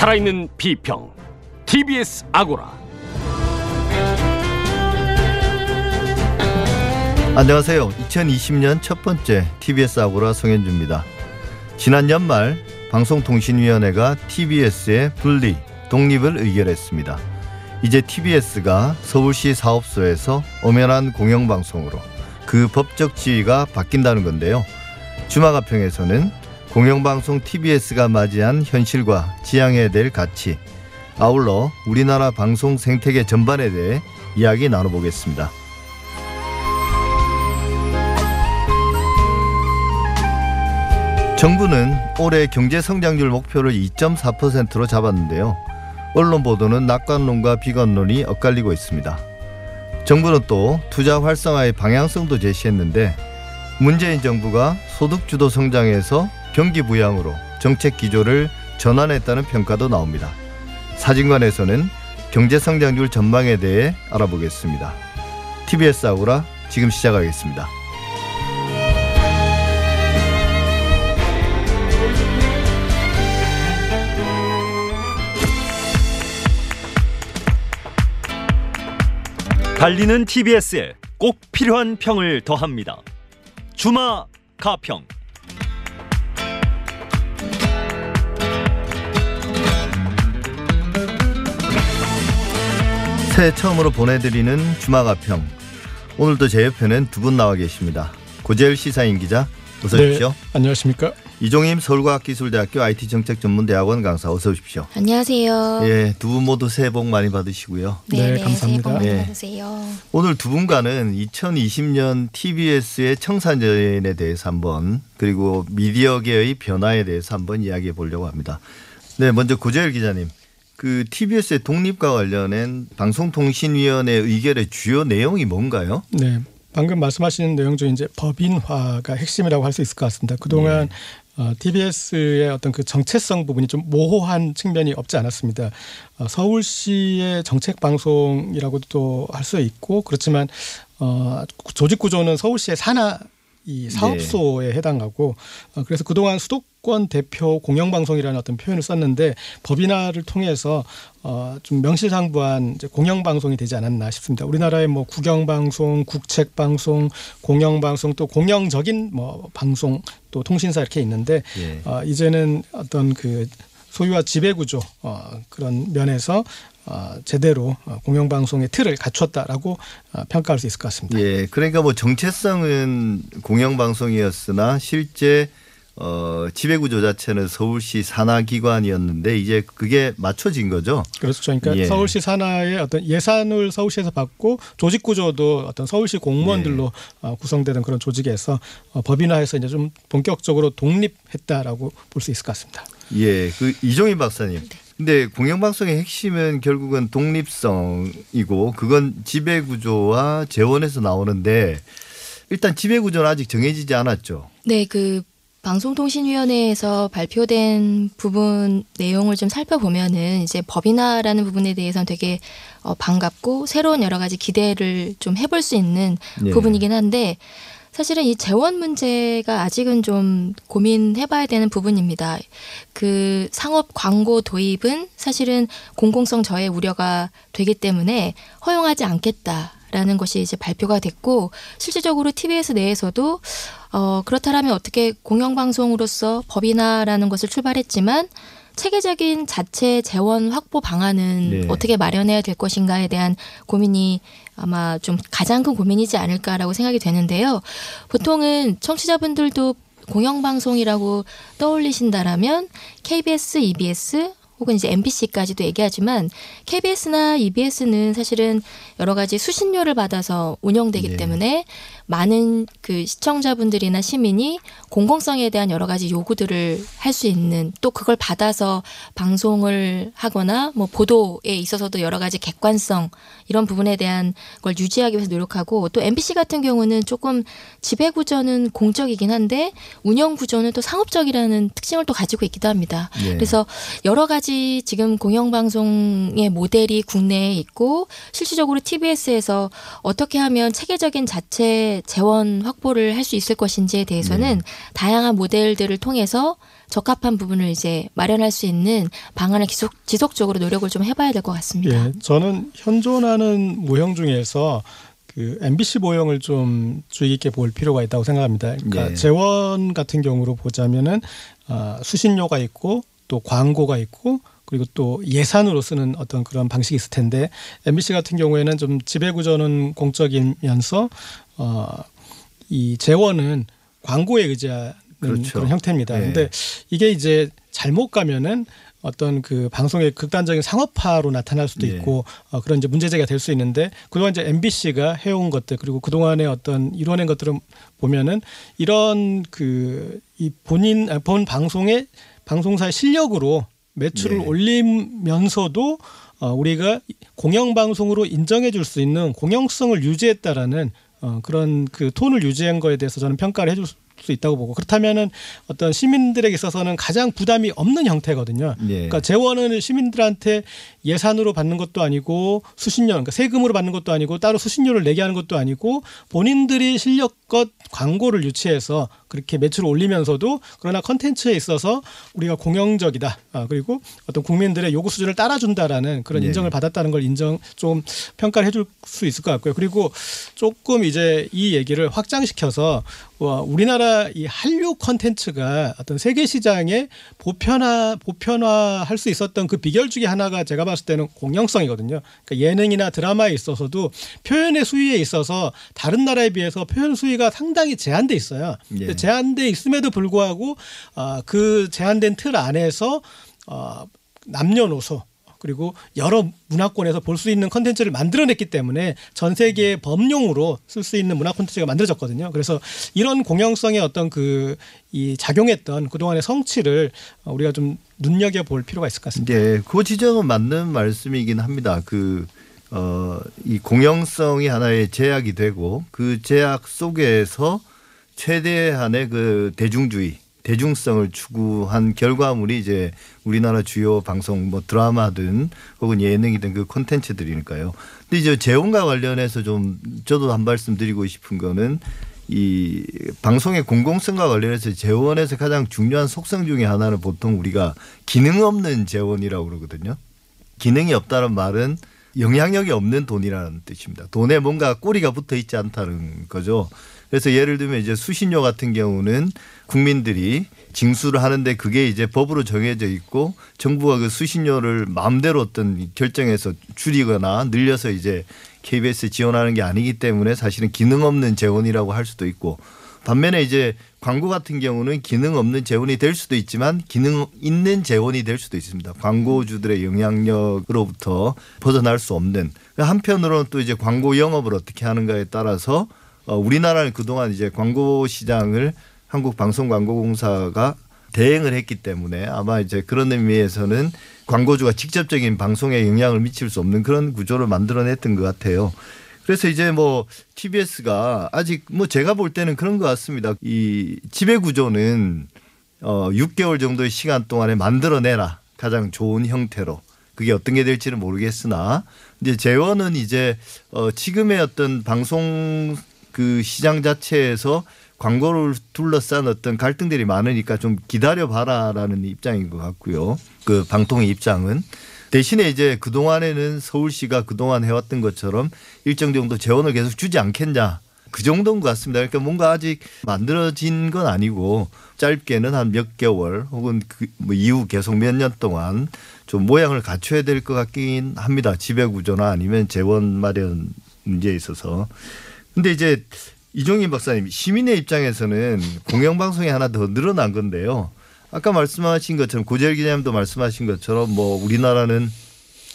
살아있는 비평 TBS 아고라 안녕하세요. 2020년 첫 번째 TBS 아고라 송현주입니다. 지난 연말 방송통신위원회가 TBS의 분리, 독립을 의결했습니다. 이제 TBS가 서울시 사업소에서 엄연한 공영방송으로 그 법적 지위가 바뀐다는 건데요. 주마가평에서는 공영방송 TBS가 맞이한 현실과 지향해야 될 가치, 아울러 우리나라 방송 생태계 전반에 대해 이야기 나눠보겠습니다. 정부는 올해 경제 성장률 목표를 2.4%로 잡았는데요. 언론 보도는 낙관론과 비관론이 엇갈리고 있습니다. 정부는 또 투자 활성화의 방향성도 제시했는데 문재인 정부가 소득 주도 성장에서 경기 부양으로 정책 기조를 전환했다는 평가도 나옵니다. 사진관에서는 경제 성장률 전망에 대해 알아보겠습니다. TBS 아우라 지금 시작하겠습니다. 달리는 TBS에 꼭 필요한 평을 더합니다. 주마 가평. 새해 처음으로 보내드리는 주마가평. 오늘도 제 옆에는 두 분 나와 계십니다. 고재일 시사인 기자, 어서 오십시오. 네, 안녕하십니까? 이종임 서울과학기술대학교 IT정책전문대학원 강사, 어서 오십시오. 안녕하세요. 예, 두 분 모두 새해 복 많이 받으시고요. 네, 새해 감사합니다. 복 많이 네. 받으세요. 오늘 두 분과는 2020년 TBS의 청산전에 대해서 한번 그리고 미디어계의 변화에 대해서 한번 이야기해 보려고 합니다. 네, 먼저 고재일 기자님. 그 TBS의 독립과 관련된 방송통신위원회 의결의 주요 내용이 뭔가요? 네, 방금 말씀하신 내용 중 이제 법인화가 핵심이라고 할 수 있을 것 같습니다. 그동안 어, TBS의 어떤 그 정체성 부분이 좀 모호한 측면이 없지 않았습니다. 어, 서울시의 정책 방송이라고도 할 수 있고 그렇지만 어, 조직 구조는 서울시의 산하 이 사업소에 해당하고 어, 그래서 그동안 수도권 대표 공영방송이라는 어떤 표현을 썼는데 법인화를 통해서 어, 좀 명실상부한 이제 공영방송이 되지 않았나 싶습니다. 우리나라의 뭐 국영방송, 국책방송, 공영방송 또 공영적인 뭐 방송 또 통신사 이렇게 있는데 예. 어, 이제는 어떤 그 소유와 지배 구조 어, 그런 면에서 어, 제대로 어, 공영방송의 틀을 갖췄다라고 어, 평가할 수 있을 것 같습니다. 예, 그러니까 뭐 정체성은 공영방송이었으나 실제 어, 지배구조 자체는 서울시 산하기관이었는데 이제 그게 맞춰진 거죠. 그렇죠. 그러니까 예. 서울시 산하의 어떤 예산을 서울시에서 받고 조직 구조도 어떤 서울시 공무원들로 예. 어, 구성되는 그런 조직에서 어, 법인화해서 이제 좀 본격적으로 독립했다라고 볼 수 있을 것 같습니다. 예, 그 이종희 박사님. 근데 공영방송의 핵심은 결국은 독립성이고 그건 지배구조와 재원에서 나오는데 일단 지배구조는 아직 정해지지 않았죠. 네, 그 방송통신위원회에서 발표된 부분 내용을 좀 살펴보면은 이제 법인화라는 부분에 대해서는 되게 어, 반갑고 새로운 여러 가지 기대를 좀 해볼 수 있는 예. 부분이긴 한데 사실은 이 재원 문제가 아직은 좀 고민해봐야 되는 부분입니다. 그 상업 광고 도입은 사실은 공공성 저해 우려가 되기 때문에 허용하지 않겠다 라는 것이 이제 발표가 됐고 실질적으로 TBS 내에서도 어 그렇다라면 어떻게 공영방송으로서 법인화라는 것을 출발했지만 체계적인 자체 재원 확보 방안은 네. 어떻게 마련해야 될 것인가에 대한 고민이 아마 좀 가장 큰 고민이지 않을까라고 생각이 되는데요. 보통은 청취자분들도 공영방송이라고 떠올리신다라면 KBS, EBS 혹은 이제 MBC까지도 얘기하지만 KBS나 EBS는 사실은 여러 가지 수신료를 받아서 운영되기 네. 때문에 많은 그 시청자분들이나 시민이 공공성에 대한 여러 가지 요구들을 할 수 있는 또 그걸 받아서 방송을 하거나 뭐 보도에 있어서도 여러 가지 객관성 이런 부분에 대한 걸 유지하기 위해서 노력하고 또 MBC 같은 경우는 조금 지배 구조는 공적이긴 한데 운영 구조는 또 상업적이라는 특징을 또 가지고 있기도 합니다. 예. 그래서 여러 가지 가지 지금 공영방송의 모델이 국내에 있고 실질적으로 TBS에서 어떻게 하면 체계적인 자체 재원 확보를 할 수 있을 것인지에 대해서는 네. 다양한 모델들을 통해서 적합한 부분을 이제 마련할 수 있는 방안을 지속, 지속적으로 노력을 좀 해봐야 될 것 같습니다. 예, 저는 현존하는 모형 중에서 그 MBC 모형을 좀 주의 깊게 볼 필요가 있다고 생각합니다. 그러니까 예. 재원 같은 경우로 보자면은 아, 수신료가 있고 또 광고가 있고 그리고 또 예산으로 쓰는 어떤 그런 방식이 있을 텐데 MBC 같은 경우에는 좀 지배 구조는 공적이면서 어, 이 재원은 광고에 의지하는 그렇죠. 그런 형태입니다. 예. 근데 이게 이제 잘못 가면은 어떤 그 방송의 극단적인 상업화로 나타날 수도 예. 있고 어, 그런 이제 문제제가 될 수 있는데 그동안 이제 MBC가 해온 것들 그리고 그동안의 어떤 이뤄낸 것들을 보면은 이런 그 이 본인 아, 본 방송의 방송사의 실력으로 매출을 네. 올리면서도 어, 우리가 공영 방송으로 인정해 줄 수 있는 공영성을 유지했다라는 어, 그런 그 톤을 유지한 거에 대해서 저는 평가를 해줄 수 있다고 보고 그렇다면은 어떤 시민들에게 있어서는 가장 부담이 없는 형태거든요. 예. 그러니까 재원은 시민들한테 예산으로 받는 것도 아니고 수신료, 그러니까 세금으로 받는 것도 아니고 따로 수신료를 내게 하는 것도 아니고 본인들이 실력 껏 광고를 유치해서 그렇게 매출을 올리면서도 그러나 컨텐츠에 있어서 우리가 공영적이다. 아, 그리고 어떤 국민들의 요구 수준을 따라준다라는 그런 예. 인정을 받았다는 걸 인정 좀 평가를 해줄 수 있을 것 같고요. 그리고 조금 이제 이 얘기를 확장시켜서 와, 우리나라 이 한류 컨텐츠가 어떤 세계 시장에 보편화 보편화할 수 있었던 그 비결 중에 하나가 제가 봤을 때는 공영성이거든요. 그러니까 예능이나 드라마에 있어서도 표현의 수위에 있어서 다른 나라에 비해서 표현 수위가 상당히 제한돼 있어요. 예. 제한돼 있음에도 불구하고 아, 그 제한된 틀 안에서 어, 남녀노소 그리고 여러 문화권에서 볼 수 있는 컨텐츠를 만들어냈기 때문에 전 세계의 범용으로 쓸 수 있는 문화 콘텐츠가 만들어졌거든요. 그래서 이런 공영성의 어떤 그 이 작용했던 그동안의 성취를 어, 우리가 좀 눈여겨 볼 필요가 있을 것 같습니다. 예, 그 지적은 맞는 말씀이긴 합니다. 그, 어, 이 공영성이 하나의 제약이 되고 그 제약 속에서 최대한의 그 대중주의, 대중성을 추구한 결과물이 이제 우리나라 주요 방송 뭐 드라마든 혹은 예능이든 그 콘텐츠들이니까요. 근데 이제 재원과 관련해서 좀 저도 한 말씀 드리고 싶은 거는 이 방송의 공공성과 관련해서 재원에서 가장 중요한 속성 중에 하나는 보통 우리가 기능 없는 재원이라고 그러거든요. 기능이 없다는 말은 영향력이 없는 돈이라는 뜻입니다. 돈에 뭔가 꼬리가 붙어 있지 않다는 거죠. 그래서 예를 들면 이제 수신료 같은 경우는 국민들이 징수를 하는데 그게 이제 법으로 정해져 있고 정부가 그 수신료를 마음대로 어떤 결정해서 줄이거나 늘려서 이제 KBS 지원하는 게 아니기 때문에 사실은 기능 없는 재원이라고 할 수도 있고 반면에 이제 광고 같은 경우는 기능 없는 재원이 될 수도 있지만 기능 있는 재원이 될 수도 있습니다. 광고주들의 영향력으로부터 벗어날 수 없는 한편으로는 또 이제 광고 영업을 어떻게 하는가에 따라서 어, 우리나라는 그동안 이제 광고 시장을 한국방송광고공사가 대행을 했기 때문에 아마 이제 그런 의미에서는 광고주가 직접적인 방송에 영향을 미칠 수 없는 그런 구조를 만들어냈던 것 같아요. 그래서 이제 뭐 TBS가 아직 뭐 제가 볼 때는 그런 것 같습니다. 이 지배 구조는 어 6개월 정도의 시간 동안에 만들어내라 가장 좋은 형태로 그게 어떤 게 될지는 모르겠으나 이제 재원은 이제 어 지금의 어떤 방송 그 시장 자체에서 광고를 둘러싼 어떤 갈등들이 많으니까 좀 기다려 봐라라는 입장인 것 같고요. 그 방통의 입장은 대신에 이제 그 동안에는 서울시가 그동안 해왔던 것처럼 일정 정도 재원을 계속 주지 않겠냐. 그 정도인 것 같습니다. 그러니까 뭔가 아직 만들어진 건 아니고 짧게는 한 몇 개월 혹은 그 뭐 이후 계속 몇 년 동안 좀 모양을 갖춰야 될 것 같긴 합니다. 지배 구조나 아니면 재원 마련 문제에 있어서. 근데 이제 이종인 박사님 시민의 입장에서는 공영방송이 하나 더 늘어난 건데요. 아까 말씀하신 것처럼 고재열 기자님도 말씀하신 것처럼 뭐 우리나라는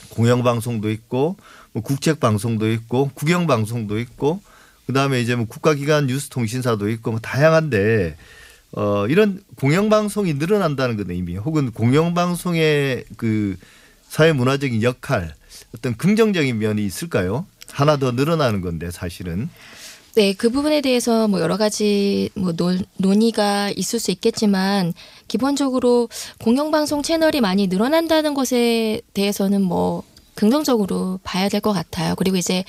공영방송도 있고 뭐 국책방송도 있고 국영방송도 있고 그다음에 이제 뭐 국가기관 뉴스통신사도 있고 뭐 다양한데 어 이런 공영방송이 늘어난다는 건 의미 혹은 공영방송의 그 사회문화적인 역할 어떤 긍정적인 면이 있을까요? 하나 더 늘어나는 건데 사실은 네, 그 부분에 대해서 뭐 여러 가지 뭐 논, 논의가 있을 수 있겠지만 기본적으로 공영방송 채널이 많이 늘어난다는 것에 대해서는 뭐 긍정적으로 봐야 될 것 같아요. 그리고 이제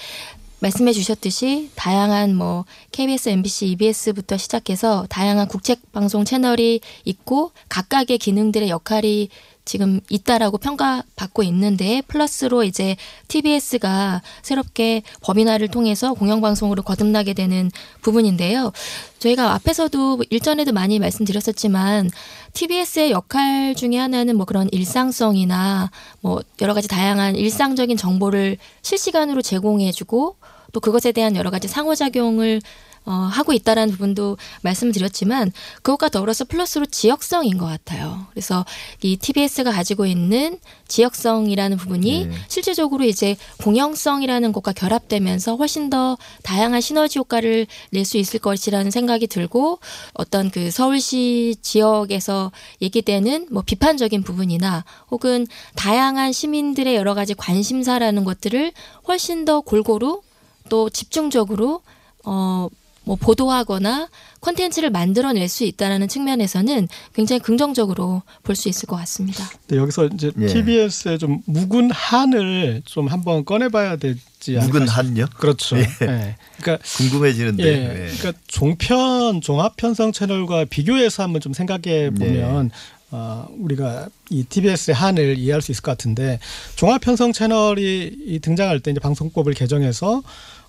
말씀해 주셨듯이 다양한 뭐 KBS, MBC, EBS부터 시작해서 다양한 국책 방송 채널이 있고 각각의 기능들의 역할이 지금 있다라고 평가받고 있는데 플러스로 이제 TBS가 새롭게 법인화를 통해서 공영방송으로 거듭나게 되는 부분인데요. 저희가 앞에서도 일전에도 많이 말씀드렸었지만 TBS의 역할 중에 하나는 뭐 그런 일상성이나 뭐 여러 가지 다양한 일상적인 정보를 실시간으로 제공해주고 또 그것에 대한 여러 가지 상호작용을 어, 하고 있다라는 부분도 말씀드렸지만 그것과 더불어서 플러스로 지역성인 것 같아요. 그래서 이 TBS가 가지고 있는 지역성이라는 부분이 네. 실질적으로 이제 공영성이라는 것과 결합되면서 훨씬 더 다양한 시너지 효과를 낼 수 있을 것이라는 생각이 들고 어떤 그 서울시 지역에서 얘기되는 뭐 비판적인 부분이나 혹은 다양한 시민들의 여러 가지 관심사라는 것들을 훨씬 더 골고루 또 집중적으로 어, 뭐 보도하거나 콘텐츠를 만들어낼 수 있다라는 측면에서는 굉장히 긍정적으로 볼 수 있을 것 같습니다. 네, 여기서 이제 예. TBS의 좀 묵은 한을 좀 한번 꺼내봐야 되지 않을까 묵은 싶- 한요? 그렇죠. 예. 예. 그러니까 궁금해지는데. 예, 네. 그러니까 종편 종합 편성 채널과 비교해서 한번 좀 생각해 보면 어, 우리가 이 TBS의 한을 이해할 수 있을 것 같은데 종합 편성 채널이 이 등장할 때 이제 방송법을 개정해서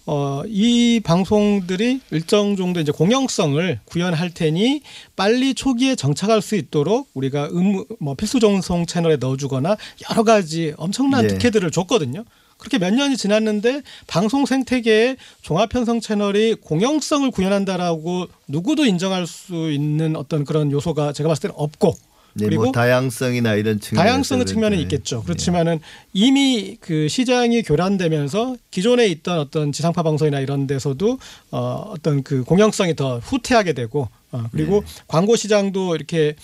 어, 이 방송들이 일정 정도 이제 공영성을 구현할 테니 빨리 초기에 정착할 수 있도록 우리가 의무 뭐 필수 정성 채널에 넣어주거나 여러 가지 엄청난 예. 특혜들을 줬거든요. 그렇게 몇 년이 지났는데 방송 생태계에 종합 편성 채널이 공영성을 구현한다라고 누구도 인정할 수 있는 어떤 그런 요소가 제가 봤을 때는 없고 네, 그리고 뭐 다양성이나 이런 측면 다양성의 측면은 있겠죠. 그렇지만은 이미 그 시장이 교란되면서 기존에 있던 어떤 지상파 방송이나 이런 데서도 어 어떤 그 공영성이 더 후퇴하게 되고 어 그리고 광고 시장도 이렇게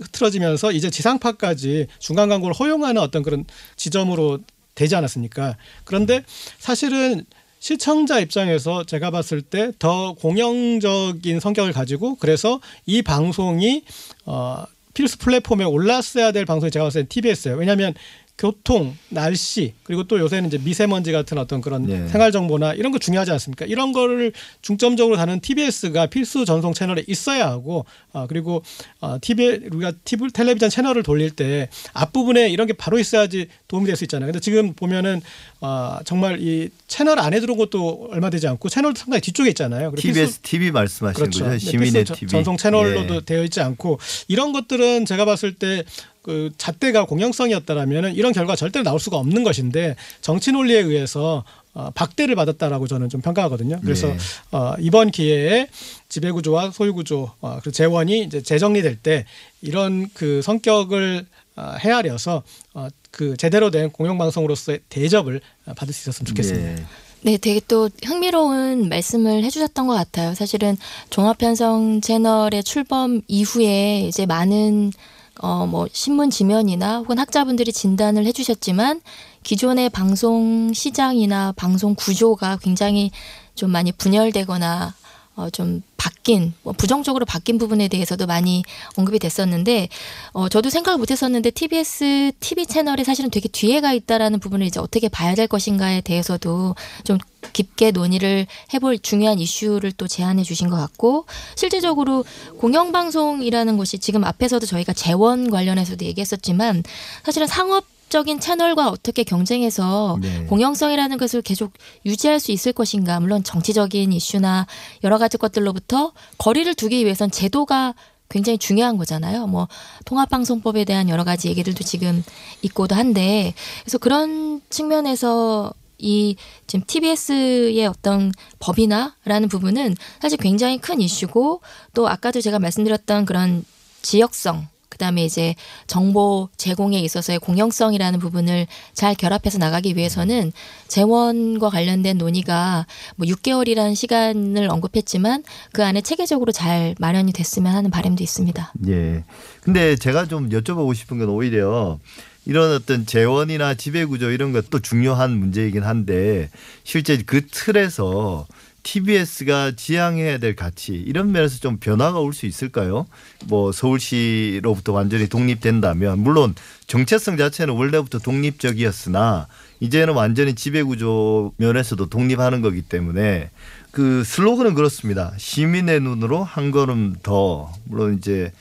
흐트러지면서 이제 지상파까지 중간 광고를 허용하는 어떤 그런 지점으로 되지 않았습니까? 그런데 사실은 시청자 입장에서 제가 봤을 때 더 공영적인 성격을 가지고 그래서 이 방송이 어 필수 플랫폼에 올랐어야 될 방송이 제가 봤을 때 TBS예요. 왜냐하면 교통, 날씨 그리고 또 요새는 이제 미세먼지 같은 어떤 그런 예. 생활 정보나 이런 거 중요하지 않습니까? 이런 거를 중점적으로 다는 TBS가 필수 전송 채널에 있어야 하고 아 그리고 어 TV 우리가 TV 텔레비전 채널을 돌릴 때 앞부분에 이런 게 바로 있어야지 도움이 될 수 있잖아요. 근데 지금 보면은 아 정말 이 채널 안에 들어온 것도 얼마 되지 않고 채널도 상당히 뒤쪽에 있잖아요. 그리고 필수- TBS TV 말씀하시는 그렇죠. 거죠? 네, 시민의 TV. 전송 채널로도 예. 되어 있지 않고 이런 것들은 제가 봤을 때그 잣대가 공영성이었다라면은 이런 결과 절대로 나올 수가 없는 것인데 정치 논리에 의해서 어, 박대를 받았다라고 저는 좀 평가하거든요. 그래서 네. 어, 이번 기회에 지배구조와 소유구조 어, 그리고 재원이 이제 재정리될 때 이런 그 성격을 어, 헤아려서 어, 그 제대로 된 공영방송으로서의 대접을 어, 받을 수 있었으면 좋겠습니다. 예. 네, 되게 또 흥미로운 말씀을 해주셨던 것 같아요. 사실은 종합편성 채널의 출범 이후에 이제 많은 어, 뭐, 신문 지면이나 혹은 학자분들이 진단을 해주셨지만 기존의 방송 시장이나 방송 구조가 굉장히 좀 많이 분열되거나 어, 좀 바뀐, 뭐 부정적으로 바뀐 부분에 대해서도 많이 언급이 됐었는데, 어, 저도 생각을 못 했었는데, TBS TV 채널이 사실은 되게 뒤에 가 있다라는 부분을 이제 어떻게 봐야 될 것인가에 대해서도 좀 깊게 논의를 해볼 중요한 이슈를 또 제안해 주신 것 같고, 실질적으로 공영방송이라는 것이 지금 앞에서도 저희가 재원 관련해서도 얘기했었지만, 사실은 상업 적인 채널과 어떻게 경쟁해서 네. 공영성이라는 것을 계속 유지할 수 있을 것인가 물론 정치적인 이슈나 여러 가지 것들로부터 거리를 두기 위해선 제도가 굉장히 중요한 거잖아요. 뭐 통합방송법에 대한 여러 가지 얘기들도 지금 있고도 한데 그래서 그런 측면에서 이 지금 TBS의 어떤 법이나라는 부분은 사실 굉장히 큰 이슈고 또 아까도 제가 말씀드렸던 그런 지역성 그다음에 이제 정보 제공에 있어서의 공영성이라는 부분을 잘 결합해서 나가기 위해서는 재원과 관련된 논의가 뭐 6개월이라는 시간을 언급했지만 그 안에 체계적으로 잘 마련이 됐으면 하는 바람도 있습니다. 예. 근데 제가 좀 여쭤보고 싶은 건 오히려 이런 어떤 재원이나 지배구조 이런 것도 중요한 문제이긴 한데 실제 그 틀에서 TBS가 지향해야 될 가치 이런 면에서 좀 변화가 올 수 있을까요? 뭐 서울시로부터 완전히 독립된다면 물론 정체성 자체는 원래부터 독립적이었으나 이제는 완전히 지배구조 면에서도 독립하는 거기 때문에 그 슬로건은 그렇습니다. 시민의 눈으로 한 걸음 더 물론 이제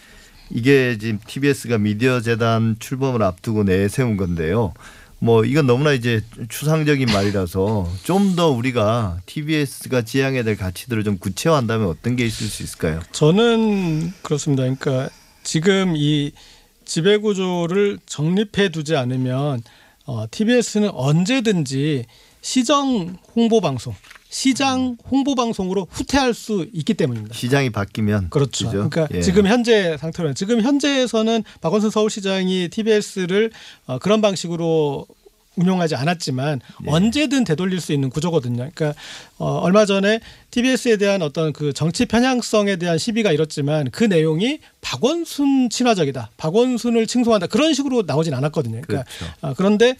이게 지금 TBS가 미디어 재단 출범을 앞두고 내세운 건데요. 뭐 이건 너무나 이제 추상적인 말이라서 좀 더 우리가 TBS가 지향해야 될 가치들을 좀 구체화한다면 어떤 게 있을 수 있을까요? 저는 그렇습니다. 그러니까 지금 이 지배 구조를 정립해 두지 않으면 어, TBS는 언제든지 시정 홍보 방송, 시장 홍보 방송으로 후퇴할 수 있기 때문입니다. 시장이 바뀌면 그렇죠. 그죠? 그러니까 예. 지금 현재 상태로는 지금 현재에서는 박원순 서울시장이 TBS를 어, 그런 방식으로 운용하지 않았지만 예. 언제든 되돌릴 수 있는 구조거든요. 그러니까 어, 얼마 전에 TBS에 대한 어떤 그 정치 편향성에 대한 시비가 일었지만 그 내용이 박원순 친화적이다, 박원순을 칭송한다 그런 식으로 나오진 않았거든요. 그러니까 그렇죠. 어, 그런데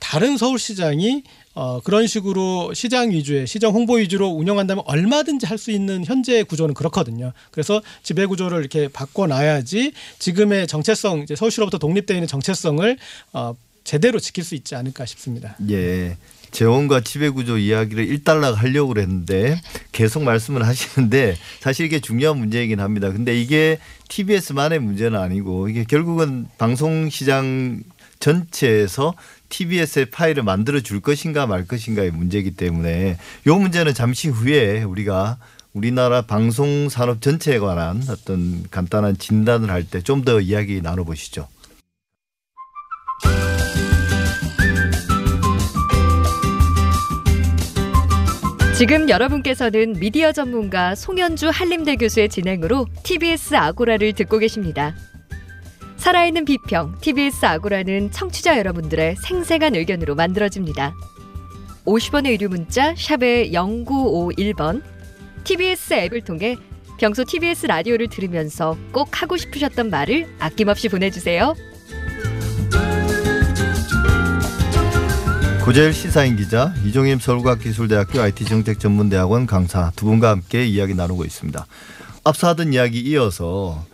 다른 서울시장이 어, 그런 식으로 시장 위주의 시정 홍보 위주로 운영한다면 얼마든지 할 수 있는 현재 구조는 그렇거든요. 그래서 지배 구조를 이렇게 바꿔놔야지 지금의 정체성 이제 서울시로부터 독립되어 있는 정체성을 어, 제대로 지킬 수 있지 않을까 싶습니다. 예. 재원과 지배구조 이야기를 일단락 하려고 그랬는데 계속 말씀을 하시는데 사실 이게 중요한 문제이긴 합니다. 근데 이게 TBS만의 문제는 아니고 이게 결국은 방송시장 전체에서 TBS의 파일을 만들어 줄 것인가 말 것인가의 문제이기 때문에 이 문제는 잠시 후에 우리가 우리나라 방송 산업 전체에 관한 어떤 간단한 진단을 할 때 좀 더 이야기 나눠보시죠. 지금 여러분께서는 미디어 전문가 송현주 한림대 교수의 진행으로 TBS 아고라를 듣고 계십니다. 살아있는 비평 TBS 아고라는 청취자 여러분들의 생생한 의견으로 만들어집니다. 50원의 유료 문자 샵의 0951번 TBS 앱을 통해 평소 TBS 라디오를 들으면서 꼭 하고 싶으셨던 말을 아낌없이 보내주세요. 고재일 시사인 기자, 이종임 서울과학기술대학교 IT정책전문대학원 강사 두 분과 함께 이야기 나누고 있습니다. 앞서 하던 이야기 이어서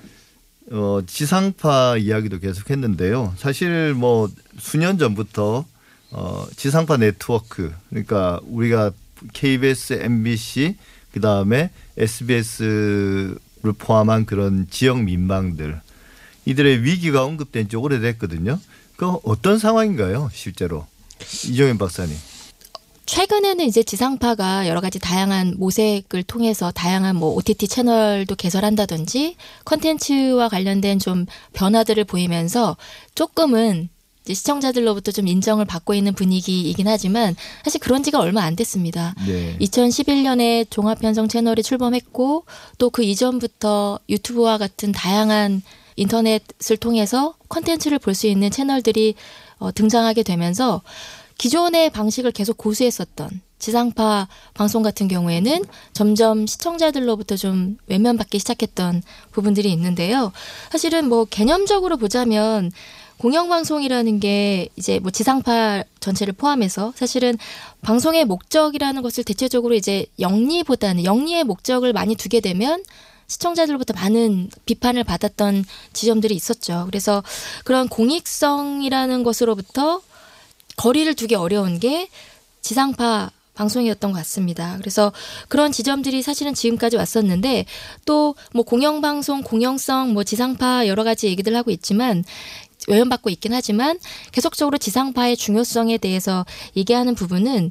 어, 지상파 이야기도 계속했는데요. 사실 뭐 수년 전부터 어, 지상파 네트워크 그러니까 우리가 KBS, MBC 그 다음에 SBS를 포함한 그런 지역 민방들 이들의 위기가 언급된 지 오래됐거든요. 그 어떤 상황인가요, 실제로? 이종현 박사님. 최근에는 이제 지상파가 여러 가지 다양한 모색을 통해서 다양한 뭐 OTT 채널도 개설한다든지 컨텐츠와 관련된 좀 변화들을 보이면서 조금은 시청자들로부터 좀 인정을 받고 있는 분위기이긴 하지만 사실 그런 지가 얼마 안 됐습니다. 네. 2011년에 종합편성 채널이 출범했고 또 그 이전부터 유튜브와 같은 다양한 인터넷을 통해서 컨텐츠를 볼 수 있는 채널들이 어, 등장하게 되면서 기존의 방식을 계속 고수했었던 지상파 방송 같은 경우에는 점점 시청자들로부터 좀 외면받기 시작했던 부분들이 있는데요. 사실은 뭐 개념적으로 보자면 공영방송이라는 게 이제 뭐 지상파 전체를 포함해서 사실은 방송의 목적이라는 것을 대체적으로 이제 영리보다는 영리의 목적을 많이 두게 되면 시청자들로부터 많은 비판을 받았던 지점들이 있었죠. 그래서 그런 공익성이라는 것으로부터 거리를 두기 어려운 게 지상파 방송이었던 것 같습니다. 그래서 그런 지점들이 사실은 지금까지 왔었는데 또 뭐 공영방송, 공영성, 뭐 지상파 여러 가지 얘기들 하고 있지만 외면받고 있긴 하지만 계속적으로 지상파의 중요성에 대해서 얘기하는 부분은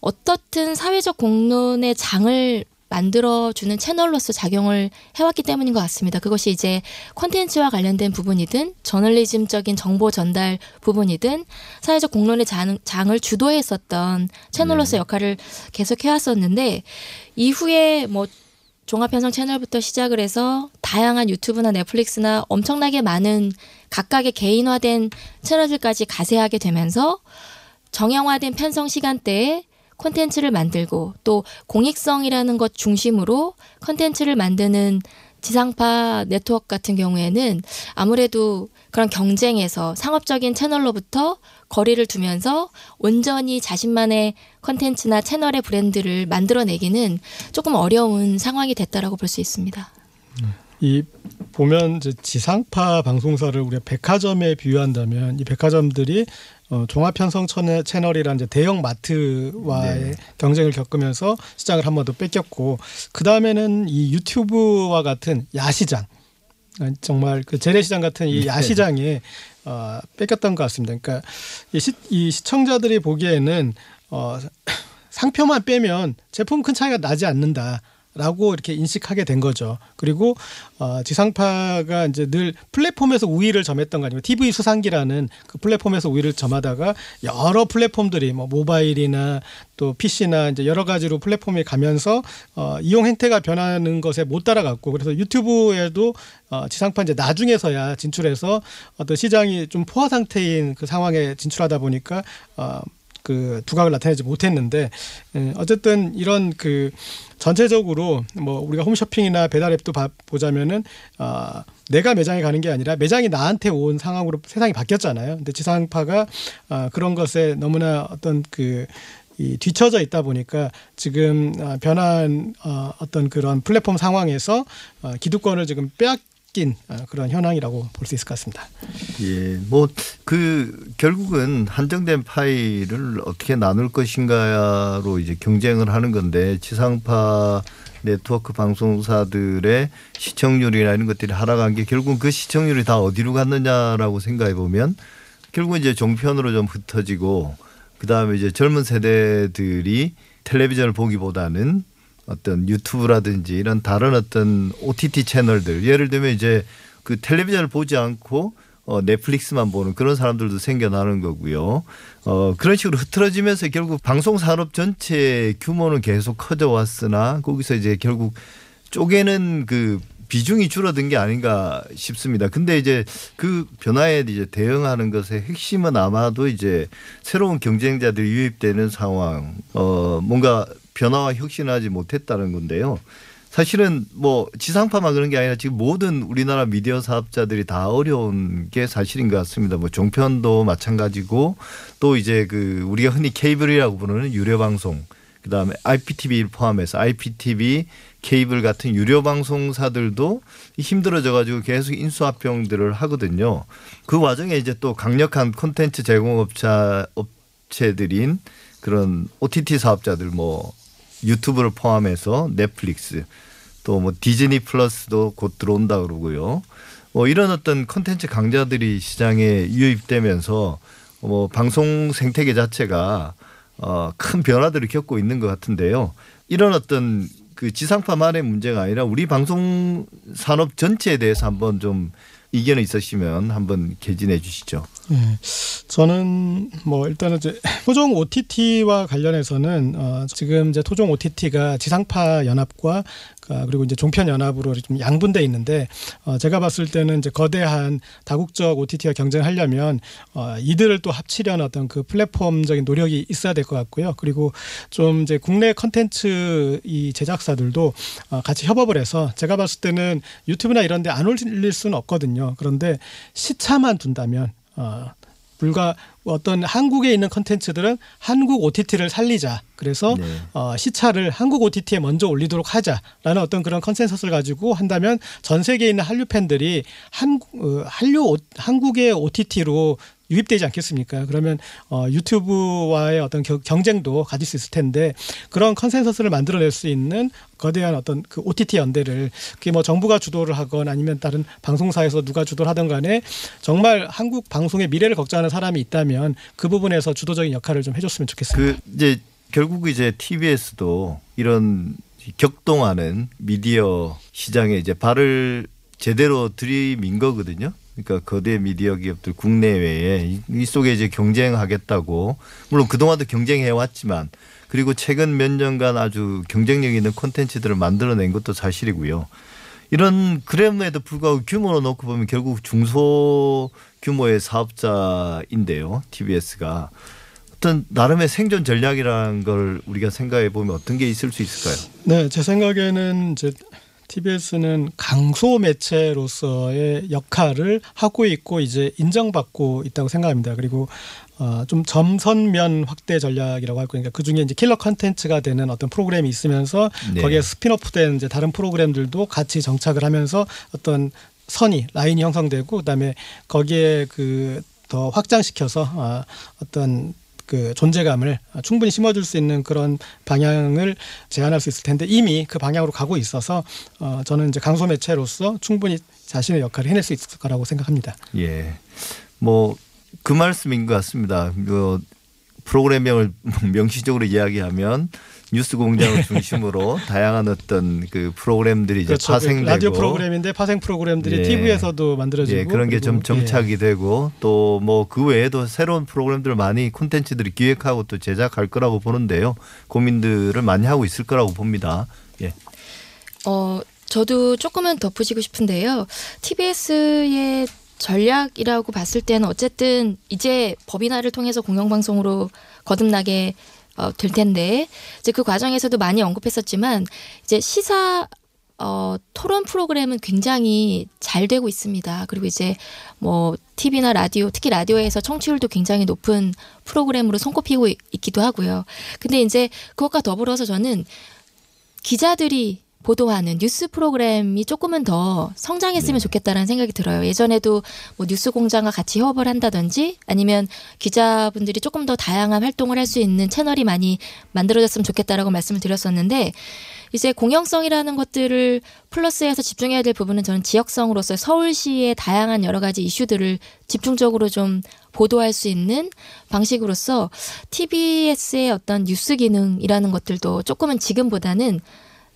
어떻든 사회적 공론의 장을 만들어주는 채널로서 작용을 해왔기 때문인 것 같습니다. 그것이 이제 콘텐츠와 관련된 부분이든 저널리즘적인 정보 전달 부분이든 사회적 공론의 장, 장을 주도했었던 채널로서 역할을 계속 해왔었는데 이후에 뭐 종합편성 채널부터 시작을 해서 다양한 유튜브나 넷플릭스나 엄청나게 많은 각각의 개인화된 채널들까지 가세하게 되면서 정형화된 편성 시간대에 콘텐츠를 만들고 또 공익성이라는 것 중심으로 콘텐츠를 만드는 지상파 네트워크 같은 경우에는 아무래도 그런 경쟁에서 상업적인 채널로부터 거리를 두면서 온전히 자신만의 컨텐츠나 채널의 브랜드를 만들어내기는 조금 어려운 상황이 됐다라고 볼 수 있습니다. 이 보면 지상파 방송사를 우리가 백화점에 비유한다면 이 백화점들이 어, 종합 편성 채널- 채널이라는 이제 대형 마트와의 네. 경쟁을 겪으면서 시장을 한 번 더 뺏겼고 그 다음에는 이 유튜브와 같은 야시장 아, 정말 그 재래시장 같은 이 네. 야시장에 어, 뺏겼던 것 같습니다. 그러니까 이, 시, 이 시청자들이 보기에는 어, 상표만 빼면 제품 큰 차이가 나지 않는다. 라고 이렇게 인식하게 된 거죠. 그리고 어, 지상파가 이제 늘 플랫폼에서 우위를 점했던 거 아니면 TV 수상기라는 그 플랫폼에서 우위를 점하다가 여러 플랫폼들이 뭐 모바일이나 또 PC나 이제 여러 가지로 플랫폼에 가면서 어, 이용 행태가 변하는 것에 못 따라갔고 그래서 유튜브에도 어, 지상파 이제 나중에서야 진출해서 어떤 시장이 좀 포화 상태인 그 상황에 진출하다 보니까 어, 그 두각을 나타내지 못했는데 예, 어쨌든 이런 그 전체적으로 뭐 우리가 홈쇼핑이나 배달앱도 봐- 보자면은 아 내가 매장에 가는 게 아니라 매장이 나한테 온 상황으로 세상이 바뀌었잖아요. 근데 지상파가 아 그런 것에 너무나 어떤 그이 뒤처져 있다 보니까 지금 아, 변한 어, 어떤 그런 플랫폼 상황에서 어, 기득권을 지금 빼앗 긴 어, 그런 현황이라고 볼 수 있을 것 같습니다. 예, 뭐 그 결국은 한정된 파일을 어떻게 나눌 것인가로 이제 경쟁을 하는 건데 지상파 네트워크 방송사들의 시청률이나 이런 것들이 하락한 게 결국은 그 시청률이 다 어디로 갔느냐라고 생각해 보면 결국은 이제 종편으로 좀 흩어지고 그 다음에 이제 젊은 세대들이 텔레비전을 보기보다는 어떤 유튜브라든지 이런 다른 어떤 OTT 채널들 예를 들면 이제 그 텔레비전을 보지 않고 어, 넷플릭스만 보는 그런 사람들도 생겨나는 거고요. 어, 그런 식으로 흐트러지면서 결국 방송 산업 전체 규모는 계속 커져 왔으나 거기서 이제 결국 쪼개는 그 비중이 줄어든 게 아닌가 싶습니다. 근데 이제 그 변화에 이제 대응하는 것의 핵심은 아마도 이제 새로운 경쟁자들이 유입되는 상황, 어, 뭔가 변화와 혁신하지 못했다는 건데요. 사실은 뭐 지상파만 그런 게 아니라 지금 모든 우리나라 미디어 사업자들이 다 어려운 게 사실인 것 같습니다. 뭐 종편도 마찬가지고 또 이제 그 우리가 흔히 케이블이라고 부르는 유료 방송 그다음에 IPTV를 포함해서 IPTV 케이블 같은 유료 방송사들도 힘들어져 가지고 계속 인수합병들을 하거든요. 그 와중에 이제 또 강력한 콘텐츠 제공업자 업체들인 그런 OTT 사업자들 뭐 유튜브를 포함해서 넷플릭스 또 뭐 디즈니 플러스도 곧 들어온다 그러고요. 뭐 이런 어떤 콘텐츠 강자들이 시장에 유입되면서 뭐 방송 생태계 자체가 어, 큰 변화들을 겪고 있는 것 같은데요. 이런 어떤 그 지상파만의 문제가 아니라 우리 방송 산업 전체에 대해서 한번 좀 이견이 있으시면 한번 개진해 주시죠. 예. 저는 뭐 일단은 이제 토종 OTT와 관련해서는 어 지금 이제 토종 OTT가 지상파 연합과 아, 그리고 이제 종편 연합으로 좀 양분돼 있는데 어 제가 봤을 때는 이제 거대한 다국적 OTT와 경쟁하려면 어 이들을 또 합치려는 어떤 그 플랫폼적인 노력이 있어야 될 것 같고요. 그리고 좀 이제 국내 컨텐츠 이 제작사들도 어 같이 협업을 해서 제가 봤을 때는 유튜브나 이런 데 안 올릴 수는 없거든요. 그런데 시차만 둔다면 어, 불과 어떤 한국에 있는 컨텐츠들은 한국 OTT를 살리자. 그래서 네. 어, 시차를 한국 OTT에 먼저 올리도록 하자라는 어떤 그런 consensus를 가지고 한다면 전 세계에 있는 한류 팬들이 한국 어, 한류 오- 한국의 OTT로 유입되지 않겠습니까? 그러면 어, 유튜브와의 어떤 겨- 경쟁도 가질 수 있을 텐데 그런 컨센서스를 만들어낼 수 있는 거대한 어떤 그 OTT 연대를 그게 뭐 정부가 주도를 하건 아니면 다른 방송사에서 누가 주도를 하든 간에 정말 한국 방송의 미래를 걱정하는 사람이 있다면 그 부분에서 주도적인 역할을 좀 해줬으면 좋겠습니다. 그 이제 결국 이제 TBS도 이런 격동하는 미디어 시장에 이제 발을 제대로 들이민 거거든요. 그러니까 거대 미디어 기업들 국내외에 이- 이 속에 이제 경쟁하겠다고 물론 그동안도 경쟁해 왔지만 그리고 최근 몇 년간 아주 경쟁력 있는 콘텐츠들을 만들어낸 것도 사실이고요. 이런 그램에도 불구하고 규모로 놓고 보면 결국 중소 규모의 사업자인데요. TBS가 어떤 나름의 생존 전략이라는 걸 우리가 생각해 보면 어떤 게 있을 수 있을까요? 네, 제 생각에는 이제 TBS는 강소 매체로서의 역할을 하고 있고 이제 인정받고 있다고 생각합니다. 그리고 어, 좀 점선면 확대 전략이라고 할 거니까 그 중에 이제 킬러 컨텐츠가 되는 어떤 프로그램이 있으면서 네. 거기에 spin-off된 이제 다른 프로그램들도 같이 정착을 하면서 어떤 선이 라인이 형성되고 그다음에 거기에 그 더 확장시켜서 아, 어떤 그 존재감을 충분히 심어줄 수 있는 그런 방향을 제안할 수 있을 텐데 이미 그 방향으로 가고 있어서 어, 저는 이제 강소 매체로서 충분히 자신의 역할을 해낼 수 있을 거라고 생각합니다. 예. 뭐 그 말씀인 것 같습니다. 그 프로그램명을 명시적으로 이야기하면 뉴스 공장을 중심으로 다양한 어떤 그 프로그램들이 이제 그렇죠. 파생되고 라디오 프로그램인데 파생 프로그램들이 예. TV에서도 만들어지고 예, 그런 게좀 그리고, 예. 정착이 되고 또 뭐 그 외에도 새로운 프로그램들을 많이 콘텐츠들이 기획하고 또 제작할 거라고 보는데요. 고민들을 많이 하고 있을 거라고 봅니다. 예. 어, 저도 조금은 덧붙이고 싶은데요. TBS의 전략이라고 봤을 때는 어쨌든 이제 법인화를 통해서 공영방송으로 거듭나게 어, 될 텐데 이제 그 과정에서도 많이 언급했었지만 이제 시사 어, 토론 프로그램은 굉장히 잘 되고 있습니다. 그리고 이제 뭐 TV나 라디오, 특히 라디오에서 청취율도 굉장히 높은 프로그램으로 손꼽히고 있- 있기도 하고요. 근데 이제 그것과 더불어서 저는 기자들이 보도하는 뉴스 프로그램이 조금은 더 성장했으면 좋겠다라는 생각이 들어요. 예전에도 뭐 뉴스 공장과 같이 협업을 한다든지 아니면 기자분들이 조금 더 다양한 활동을 할 수 있는 채널이 많이 만들어졌으면 좋겠다라고 말씀을 드렸었는데 이제 공영성이라는 것들을 플러스해서 집중해야 될 부분은 저는 지역성으로서 서울시의 다양한 여러 가지 이슈들을 집중적으로 좀 보도할 수 있는 방식으로서 TBS의 어떤 뉴스 기능이라는 것들도 조금은 지금보다는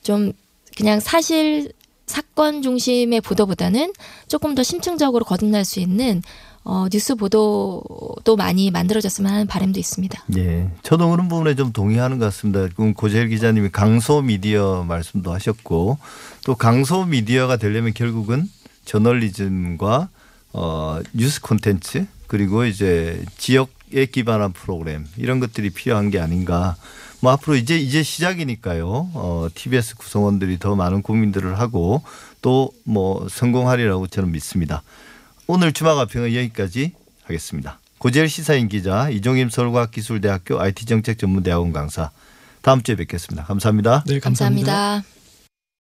좀 그냥 사실 사건 중심의 보도보다는 조금 더 심층적으로 거듭날 수 있는 어, 뉴스 보도도 많이 만들어졌으면 하는 바람도 있습니다. 예. 저도 그런 부분에 좀 동의하는 것 같습니다. 고재일 기자님이 강소 미디어 말씀도 하셨고 또 강소 미디어가 되려면 결국은 저널리즘과 어, 뉴스 콘텐츠 그리고 이제 지역에 기반한 프로그램 이런 것들이 필요한 게 아닌가. 뭐 앞으로 이제 이제 시작이니까요. 어, TBS 구성원들이 더 많은 고민들을 하고 또 뭐 성공하리라고 저는 믿습니다. 오늘 주마가평은 여기까지 하겠습니다. 고재일 시사인 기자 이종임 서울과학기술대학교 IT정책전문대학원 강사 다음 주에 뵙겠습니다. 감사합니다. 네, 감사합니다. 감사합니다.